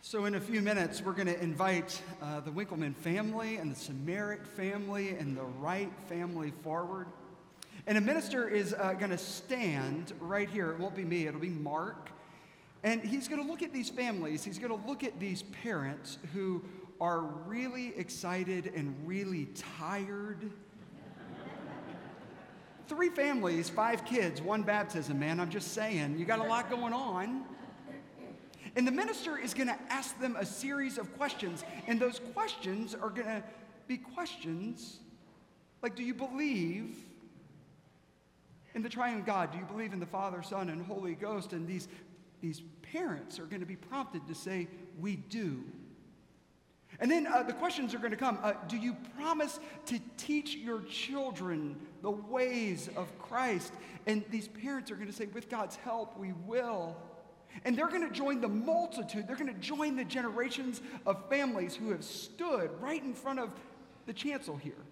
So, in a few minutes, we're going to invite uh, the Winkleman family and the Samaric family and the Wright family forward. And a minister is uh, going to stand right here. It won't be me, it'll be Mark. And he's going to look at these families, he's going to look at these parents who are really excited and really tired. Three families, five kids, one baptism, man. I'm just saying, you got a lot going on. And the minister is going to ask them a series of questions. And those questions are going to be questions like Do you believe in the triune God? Do you believe in the Father, Son, and Holy Ghost? And these, these parents are going to be prompted to say, We do. And then uh, the questions are going to come uh, Do you promise to teach your children the ways of Christ? And these parents are going to say, With God's help, we will. And they're going to join the multitude, they're going to join the generations of families who have stood right in front of the chancel here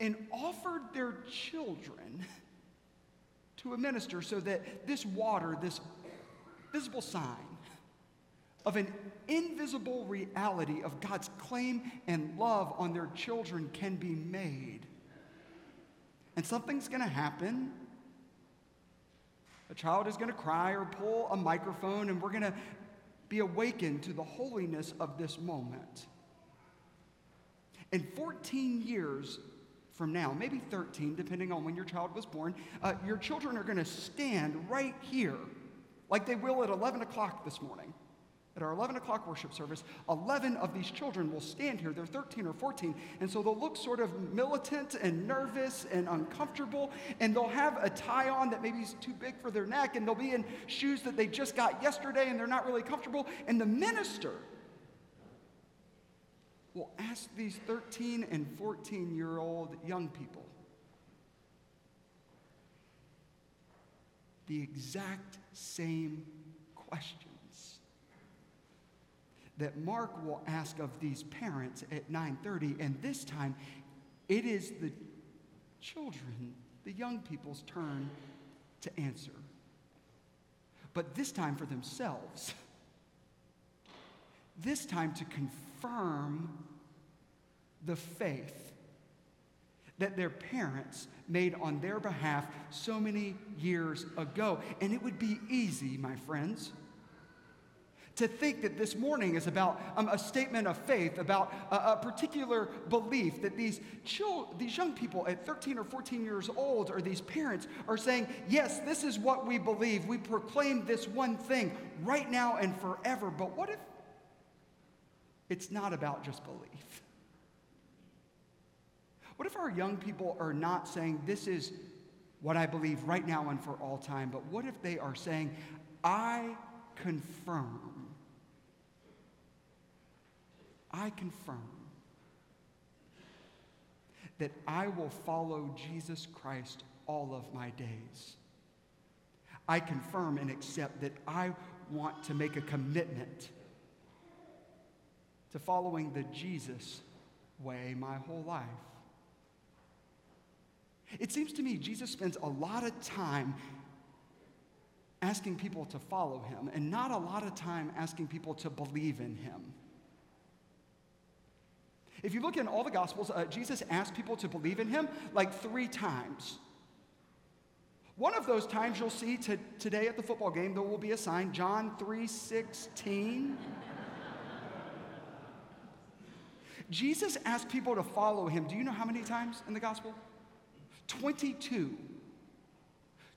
and offered their children to a minister so that this water, this visible sign of an invisible reality of God's claim and love on their children can be made. And something's going to happen a child is going to cry or pull a microphone, and we're going to be awakened to the holiness of this moment. In 14 years from now, maybe 13, depending on when your child was born, uh, your children are going to stand right here, like they will at 11 o'clock this morning at our 11 o'clock worship service, 11 of these children will stand here. They're 13 or 14. And so they'll look sort of militant and nervous and uncomfortable. And they'll have a tie on that maybe is too big for their neck. And they'll be in shoes that they just got yesterday and they're not really comfortable. And the minister will ask these 13 and 14 year old young people the exact same question that Mark will ask of these parents at 9:30 and this time it is the children, the young people's turn to answer. But this time for themselves. This time to confirm the faith that their parents made on their behalf so many years ago. And it would be easy, my friends to think that this morning is about um, a statement of faith, about a, a particular belief that these, these young people at 13 or 14 years old, or these parents, are saying, Yes, this is what we believe. We proclaim this one thing right now and forever. But what if it's not about just belief? What if our young people are not saying, This is what I believe right now and for all time, but what if they are saying, I confirm I confirm that I will follow Jesus Christ all of my days. I confirm and accept that I want to make a commitment to following the Jesus way my whole life. It seems to me Jesus spends a lot of time asking people to follow him and not a lot of time asking people to believe in him. If you look in all the Gospels, uh, Jesus asked people to believe in him like three times. One of those times you'll see to, today at the football game, there will be a sign, John 3:16. Jesus asked people to follow him. Do you know how many times in the gospel? 22.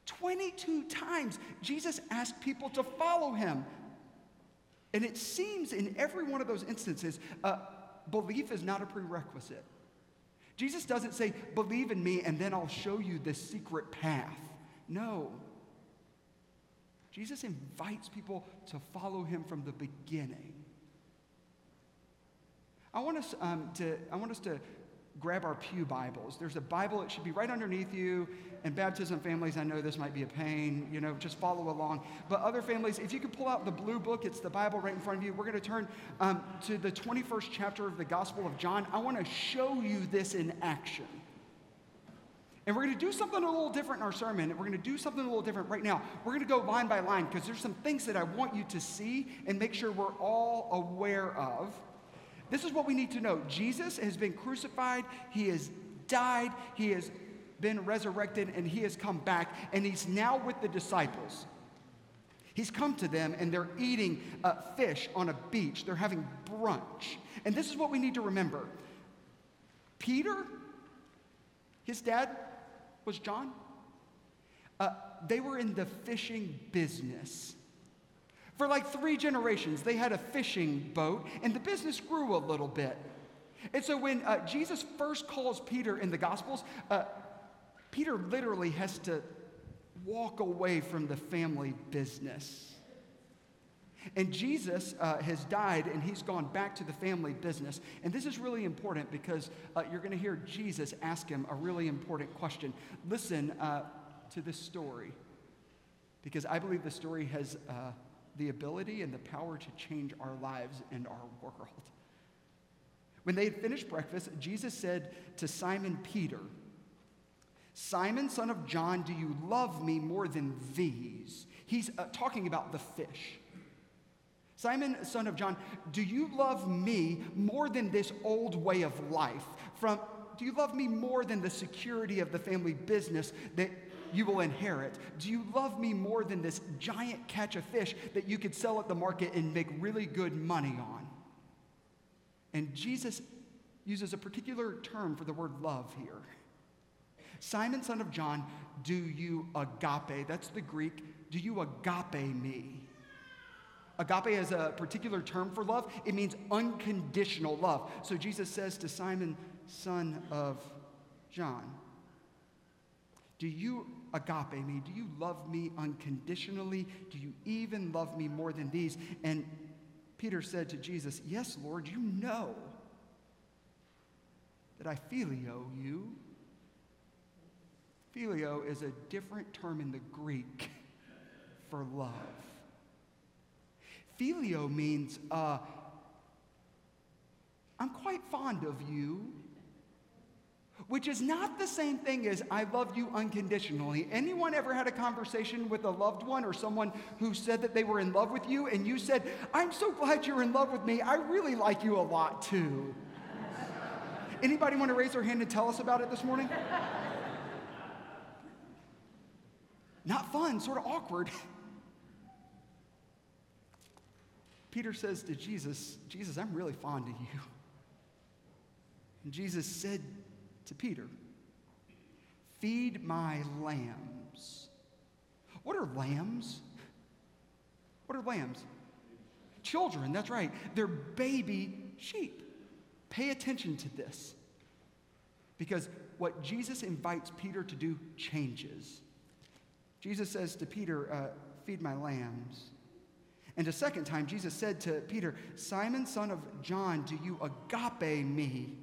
22 times Jesus asked people to follow him. And it seems in every one of those instances, uh, belief is not a prerequisite. Jesus doesn't say, believe in me and then I'll show you the secret path. No. Jesus invites people to follow him from the beginning. I want us, um, to, I want us to grab our Pew Bibles. There's a Bible, it should be right underneath you. And baptism families, I know this might be a pain, you know, just follow along. But other families, if you could pull out the blue book, it's the Bible right in front of you. We're going to turn um, to the 21st chapter of the Gospel of John. I want to show you this in action. And we're going to do something a little different in our sermon. And we're going to do something a little different right now. We're going to go line by line because there's some things that I want you to see and make sure we're all aware of. This is what we need to know Jesus has been crucified, he has died, he has been resurrected, and he has come back, and he's now with the disciples. He's come to them and they're eating fish on a beach. They're having brunch. And this is what we need to remember Peter, his dad was John. Uh, they were in the fishing business. For like three generations, they had a fishing boat, and the business grew a little bit. And so when uh, Jesus first calls Peter in the Gospels, uh, Peter literally has to walk away from the family business. And Jesus uh, has died and he's gone back to the family business. And this is really important because uh, you're going to hear Jesus ask him a really important question. Listen uh, to this story because I believe the story has uh, the ability and the power to change our lives and our world. When they had finished breakfast, Jesus said to Simon Peter, Simon, son of John, do you love me more than these? He's uh, talking about the fish. Simon, son of John, do you love me more than this old way of life? From, do you love me more than the security of the family business that you will inherit? Do you love me more than this giant catch of fish that you could sell at the market and make really good money on? And Jesus uses a particular term for the word love here. Simon, son of John, do you agape? That's the Greek. Do you agape me? Agape is a particular term for love. It means unconditional love. So Jesus says to Simon, son of John, Do you agape me? Do you love me unconditionally? Do you even love me more than these? And Peter said to Jesus, Yes, Lord, you know that I phileo you. Phileo is a different term in the Greek for love. Phileo means, uh, I'm quite fond of you, which is not the same thing as I love you unconditionally. Anyone ever had a conversation with a loved one or someone who said that they were in love with you and you said, I'm so glad you're in love with me. I really like you a lot too. Anybody want to raise their hand and tell us about it this morning? Not fun, sort of awkward. Peter says to Jesus, Jesus, I'm really fond of you. And Jesus said to Peter, Feed my lambs. What are lambs? What are lambs? Children, that's right. They're baby sheep. Pay attention to this. Because what Jesus invites Peter to do changes. Jesus says to Peter, uh, Feed my lambs. And a second time, Jesus said to Peter, Simon, son of John, do you agape me?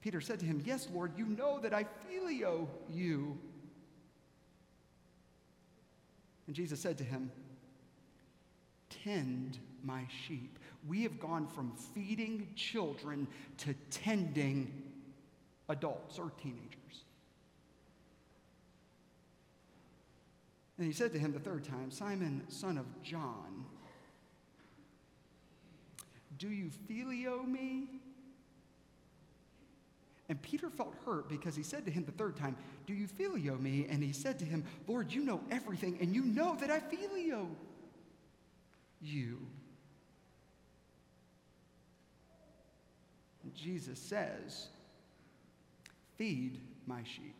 Peter said to him, Yes, Lord, you know that I phileo you. And Jesus said to him, Tend my sheep. We have gone from feeding children to tending adults or teenagers. And he said to him the third time, Simon, son of John, do you phileo me? And Peter felt hurt because he said to him the third time, Do you phileo me? And he said to him, Lord, you know everything, and you know that I phileo you. And Jesus says, Feed my sheep.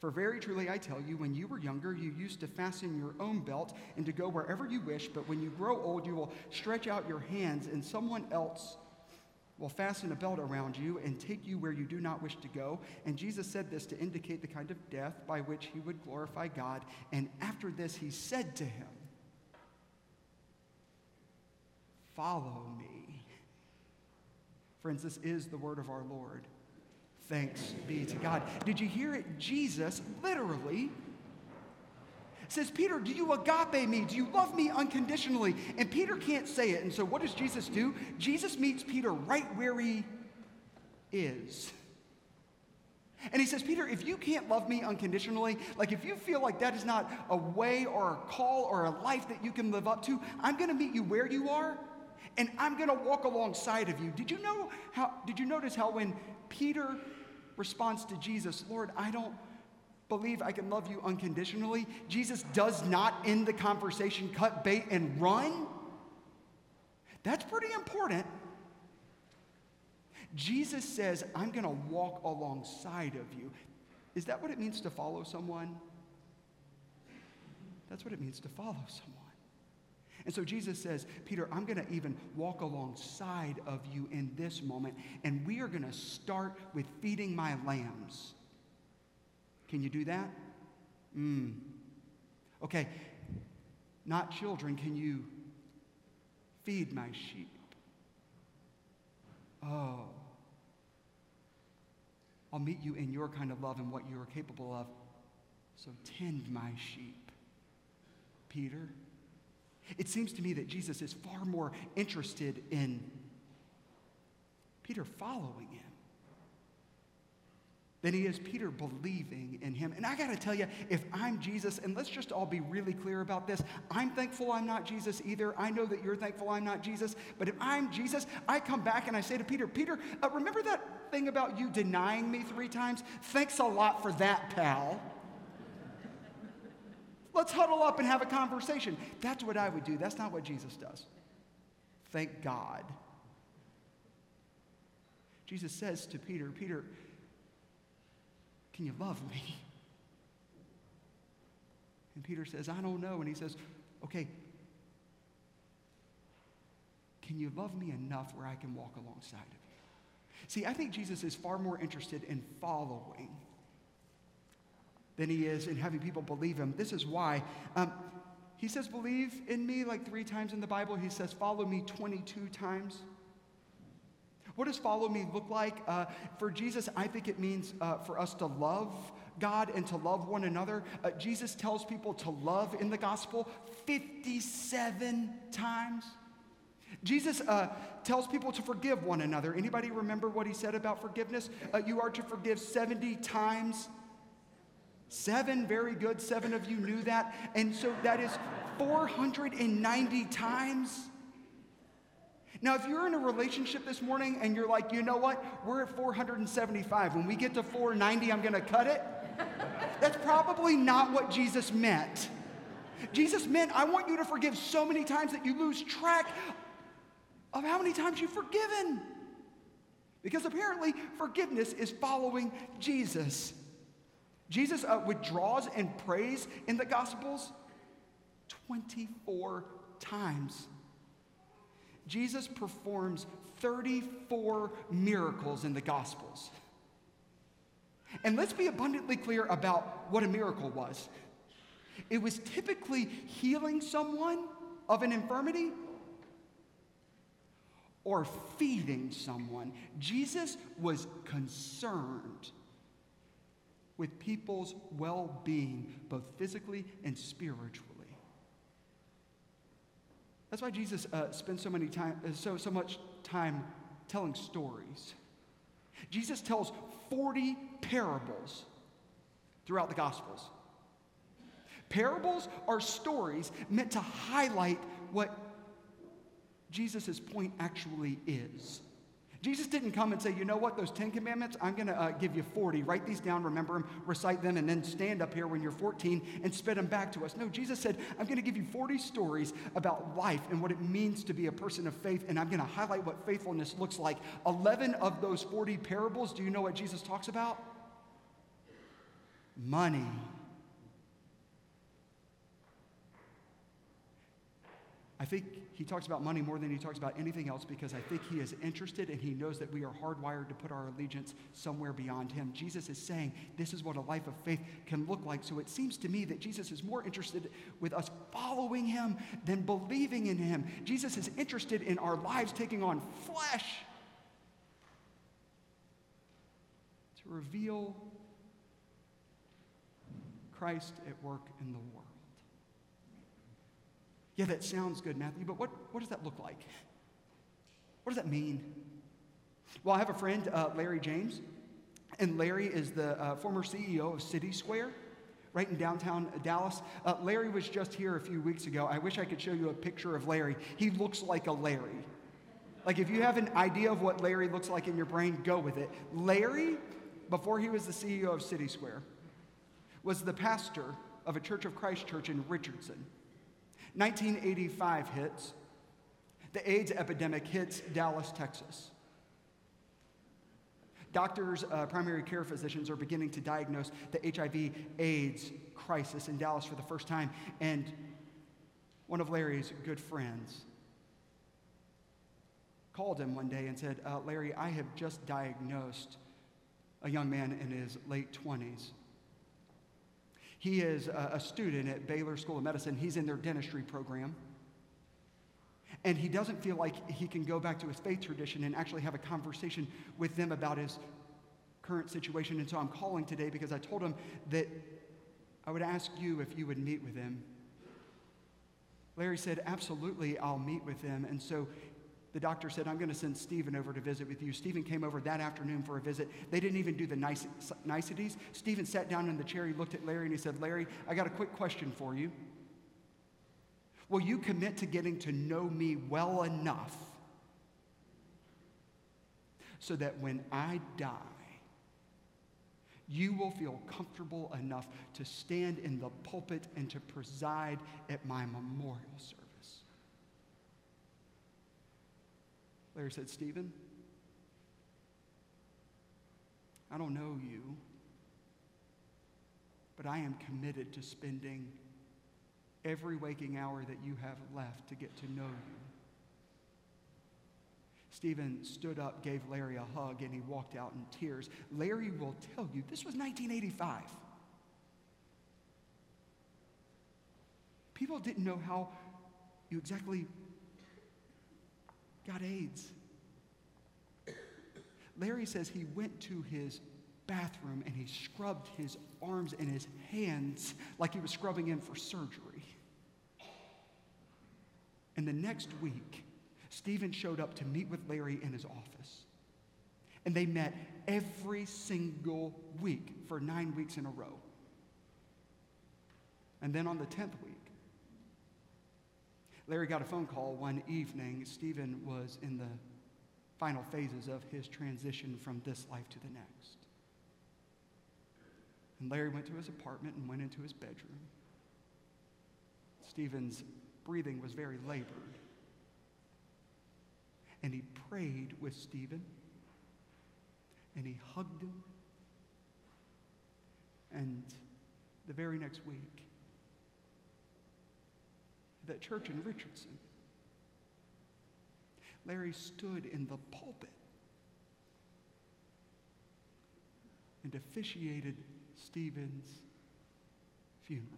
For very truly I tell you, when you were younger, you used to fasten your own belt and to go wherever you wish, but when you grow old, you will stretch out your hands, and someone else will fasten a belt around you and take you where you do not wish to go. And Jesus said this to indicate the kind of death by which he would glorify God. And after this, he said to him, Follow me. Friends, this is the word of our Lord. Thanks be to God. Did you hear it? Jesus literally says, Peter, do you agape me? Do you love me unconditionally? And Peter can't say it. And so what does Jesus do? Jesus meets Peter right where he is. And he says, Peter, if you can't love me unconditionally, like if you feel like that is not a way or a call or a life that you can live up to, I'm going to meet you where you are and I'm going to walk alongside of you. Did you know how did you notice how when Peter responds to Jesus, "Lord, I don't believe I can love you unconditionally," Jesus does not end the conversation, cut bait and run? That's pretty important. Jesus says, I'm going to walk alongside of you. Is that what it means to follow someone? That's what it means to follow someone. And so Jesus says, Peter, I'm going to even walk alongside of you in this moment, and we are going to start with feeding my lambs. Can you do that? Mm. Okay, not children, can you feed my sheep? Oh. I'll meet you in your kind of love and what you are capable of. So tend my sheep, Peter. It seems to me that Jesus is far more interested in Peter following him than he is Peter believing in him. And I got to tell you, if I'm Jesus, and let's just all be really clear about this, I'm thankful I'm not Jesus either. I know that you're thankful I'm not Jesus. But if I'm Jesus, I come back and I say to Peter, Peter, uh, remember that thing about you denying me three times? Thanks a lot for that, pal. Let's huddle up and have a conversation. That's what I would do. That's not what Jesus does. Thank God. Jesus says to Peter, Peter, can you love me? And Peter says, I don't know. And he says, Okay, can you love me enough where I can walk alongside of you? See, I think Jesus is far more interested in following than he is in having people believe him. This is why. Um, he says, Believe in me like three times in the Bible. He says, Follow me 22 times. What does follow me look like? Uh, for Jesus, I think it means uh, for us to love God and to love one another. Uh, Jesus tells people to love in the gospel 57 times. Jesus uh, tells people to forgive one another. Anybody remember what he said about forgiveness? Uh, you are to forgive 70 times Seven, very good. Seven of you knew that. And so that is 490 times. Now, if you're in a relationship this morning and you're like, you know what, we're at 475. When we get to 490, I'm going to cut it. That's probably not what Jesus meant. Jesus meant, I want you to forgive so many times that you lose track of how many times you've forgiven. Because apparently, forgiveness is following Jesus. Jesus uh, withdraws and prays in the Gospels 24 times. Jesus performs 34 miracles in the Gospels. And let's be abundantly clear about what a miracle was it was typically healing someone of an infirmity or feeding someone. Jesus was concerned with people's well being, both physically and spiritually. That's why Jesus uh, spends so, many time, uh, so, so much time telling stories. Jesus tells 40 parables throughout the Gospels. Parables are stories meant to highlight what Jesus' point actually is. Jesus didn't come and say, you know what, those 10 commandments, I'm going to uh, give you 40. Write these down, remember them, recite them, and then stand up here when you're 14 and spit them back to us. No, Jesus said, I'm going to give you 40 stories about life and what it means to be a person of faith, and I'm going to highlight what faithfulness looks like. 11 of those 40 parables, do you know what Jesus talks about? Money. I think he talks about money more than he talks about anything else because I think he is interested and he knows that we are hardwired to put our allegiance somewhere beyond him. Jesus is saying this is what a life of faith can look like. So it seems to me that Jesus is more interested with us following him than believing in him. Jesus is interested in our lives taking on flesh to reveal Christ at work in the world. Yeah, that sounds good, Matthew, but what, what does that look like? What does that mean? Well, I have a friend, uh, Larry James, And Larry is the uh, former CEO of City Square, right in downtown Dallas. Uh, Larry was just here a few weeks ago. I wish I could show you a picture of Larry. He looks like a Larry. Like, if you have an idea of what Larry looks like in your brain, go with it. Larry, before he was the CEO of City Square, was the pastor of a Church of Christ church in Richardson. 1985 hits. The AIDS epidemic hits Dallas, Texas. Doctors, uh, primary care physicians are beginning to diagnose the HIV AIDS crisis in Dallas for the first time. And one of Larry's good friends called him one day and said, uh, Larry, I have just diagnosed a young man in his late 20s. He is a, student at Baylor School of Medicine, he's in their dentistry program. And he doesn't feel like he can go back to his faith tradition and actually have a conversation with them about his current situation. And so I'm calling today because I told him that I would ask you if you would meet with him. Larry said, Absolutely, I'll meet with him. And so the doctor said, I'm going to send Stephen over to visit with you. Stephen came over that afternoon for a visit. They didn't even do the niceties. Stephen sat down in the chair. He looked at Larry and he said, Larry, I got a quick question for you. Will you commit to getting to know me well enough so that when I die, you will feel comfortable enough to stand in the pulpit and to preside at my memorial service? Larry said, Stephen, I don't know you, but I am committed to spending every waking hour that you have left to get to know you. Stephen stood up, gave Larry a hug, and he walked out in tears. Larry will tell you this was 1985. People didn't know how you exactly got AIDS. Larry says he went to his bathroom and he scrubbed his arms and his hands like he was scrubbing in for surgery. And the next week, Stephen showed up to meet with Larry in his office. And they met every single week for nine weeks in a row. And then on the 10th week, Larry got a phone call one evening. Stephen was in the final phases of his transition from this life to the next. And Larry went to his apartment and went into his bedroom. Stephen's breathing was very labored. And he prayed with Stephen, and he hugged him. And the very next week, that church in Richardson, Larry stood in the pulpit and officiated Stephen's funeral.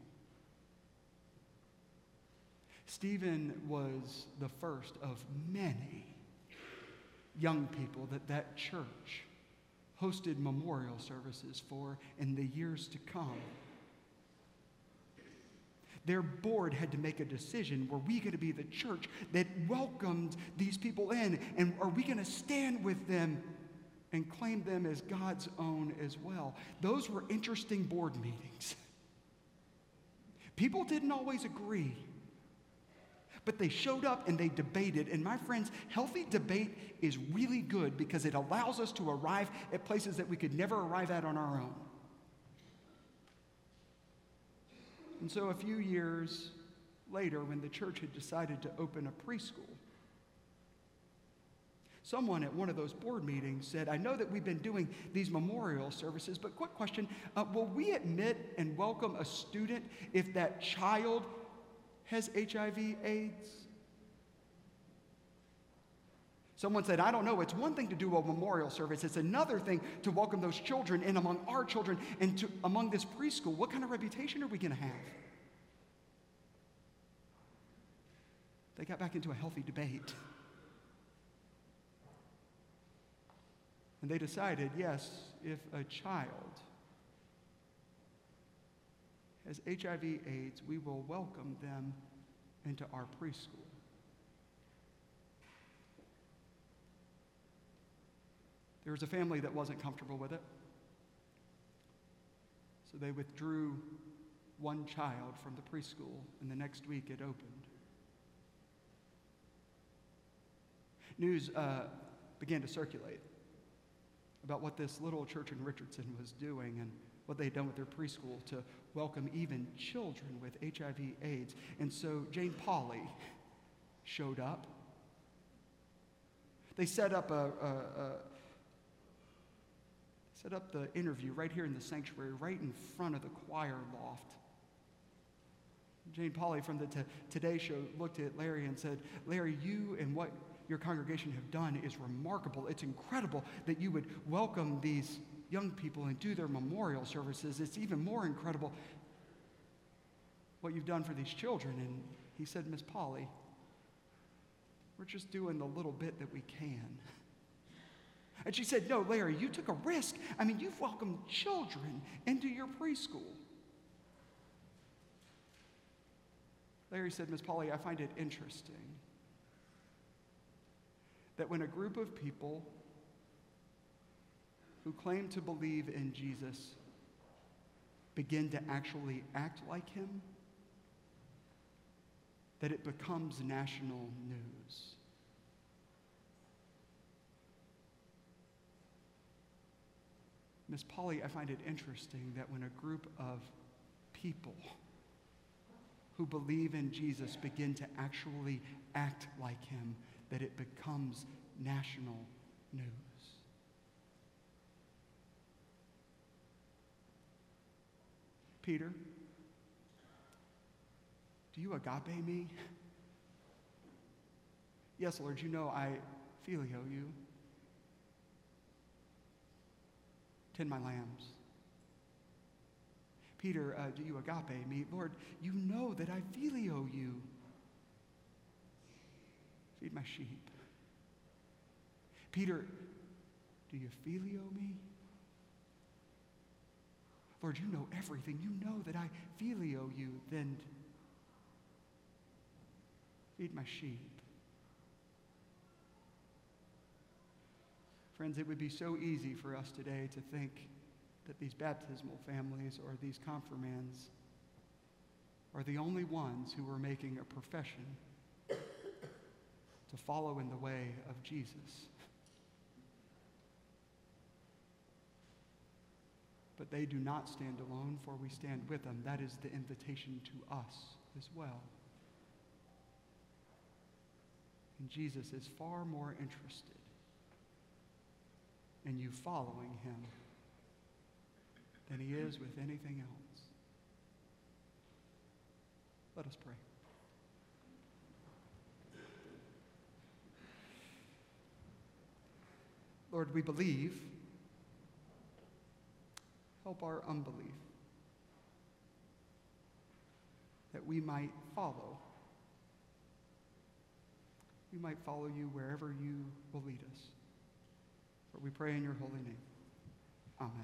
Stephen was the first of many young people that that church hosted memorial services for in the years to come. Their board had to make a decision were we going to be the church that welcomed these people in? And are we going to stand with them and claim them as God's own as well? Those were interesting board meetings. People didn't always agree. But they showed up and they debated. And my friends, healthy debate is really good because it allows us to arrive at places that we could never arrive at on our own. And so a few years later, when the church had decided to open a preschool, someone at one of those board meetings said, I know that we've been doing these memorial services, but quick question uh, will we admit and welcome a student if that child has HIV, AIDS? Someone said, I don't know. It's one thing to do a memorial service, it's another thing to welcome those children in among our children and to, among this preschool. What kind of reputation are we going to have? They got back into a healthy debate. And they decided yes, if a child has HIV AIDS, we will welcome them into our preschool. There was a family that wasn't comfortable with it. So they withdrew one child from the preschool, and the next week it opened. News uh, began to circulate about what this little church in Richardson was doing and what they had done with their preschool to welcome even children with HIV AIDS. And so Jane Pauley showed up. They set up a, a set up the interview right here in the sanctuary, right in front of the choir loft. Jane Pauley from the t- Today Show looked at Larry and said, Larry, you and what your congregation have done is remarkable. It's incredible that you would welcome these young people and do their memorial services. It's even more incredible what you've done for these children. And he said, Miss Pauley, we're just doing the little bit that we can. And she said, No, Larry, you took a risk. I mean, you've welcomed children into your preschool. Larry said, Miss Pauley, I find it interesting that when a group of people who claim to believe in Jesus begin to actually act like him, that it becomes national news. Miss Pauley, I find it interesting that when a group of people who believe in Jesus begin to actually act like him, that it becomes national news. Peter, do you agape me? Yes, Lord, you know I phileo you. Tend my lambs. Peter, uh, do you agape me? Lord, you know that I phileo you. Feed my sheep. Peter, do you phileo me? Lord, you know everything. You know that I phileo you. Then feed my sheep. Friends, it would be so easy for us today to think that these baptismal families or these confirmands are the only ones who are making a profession to follow in the way of Jesus. But they do not stand alone, for we stand with them. That is the invitation to us as well. And Jesus is far more interested in you following him than he is with anything else. Let us pray. Lord, we believe. Help our unbelief that we might follow. We might follow you wherever you will lead us. For we pray in your holy name.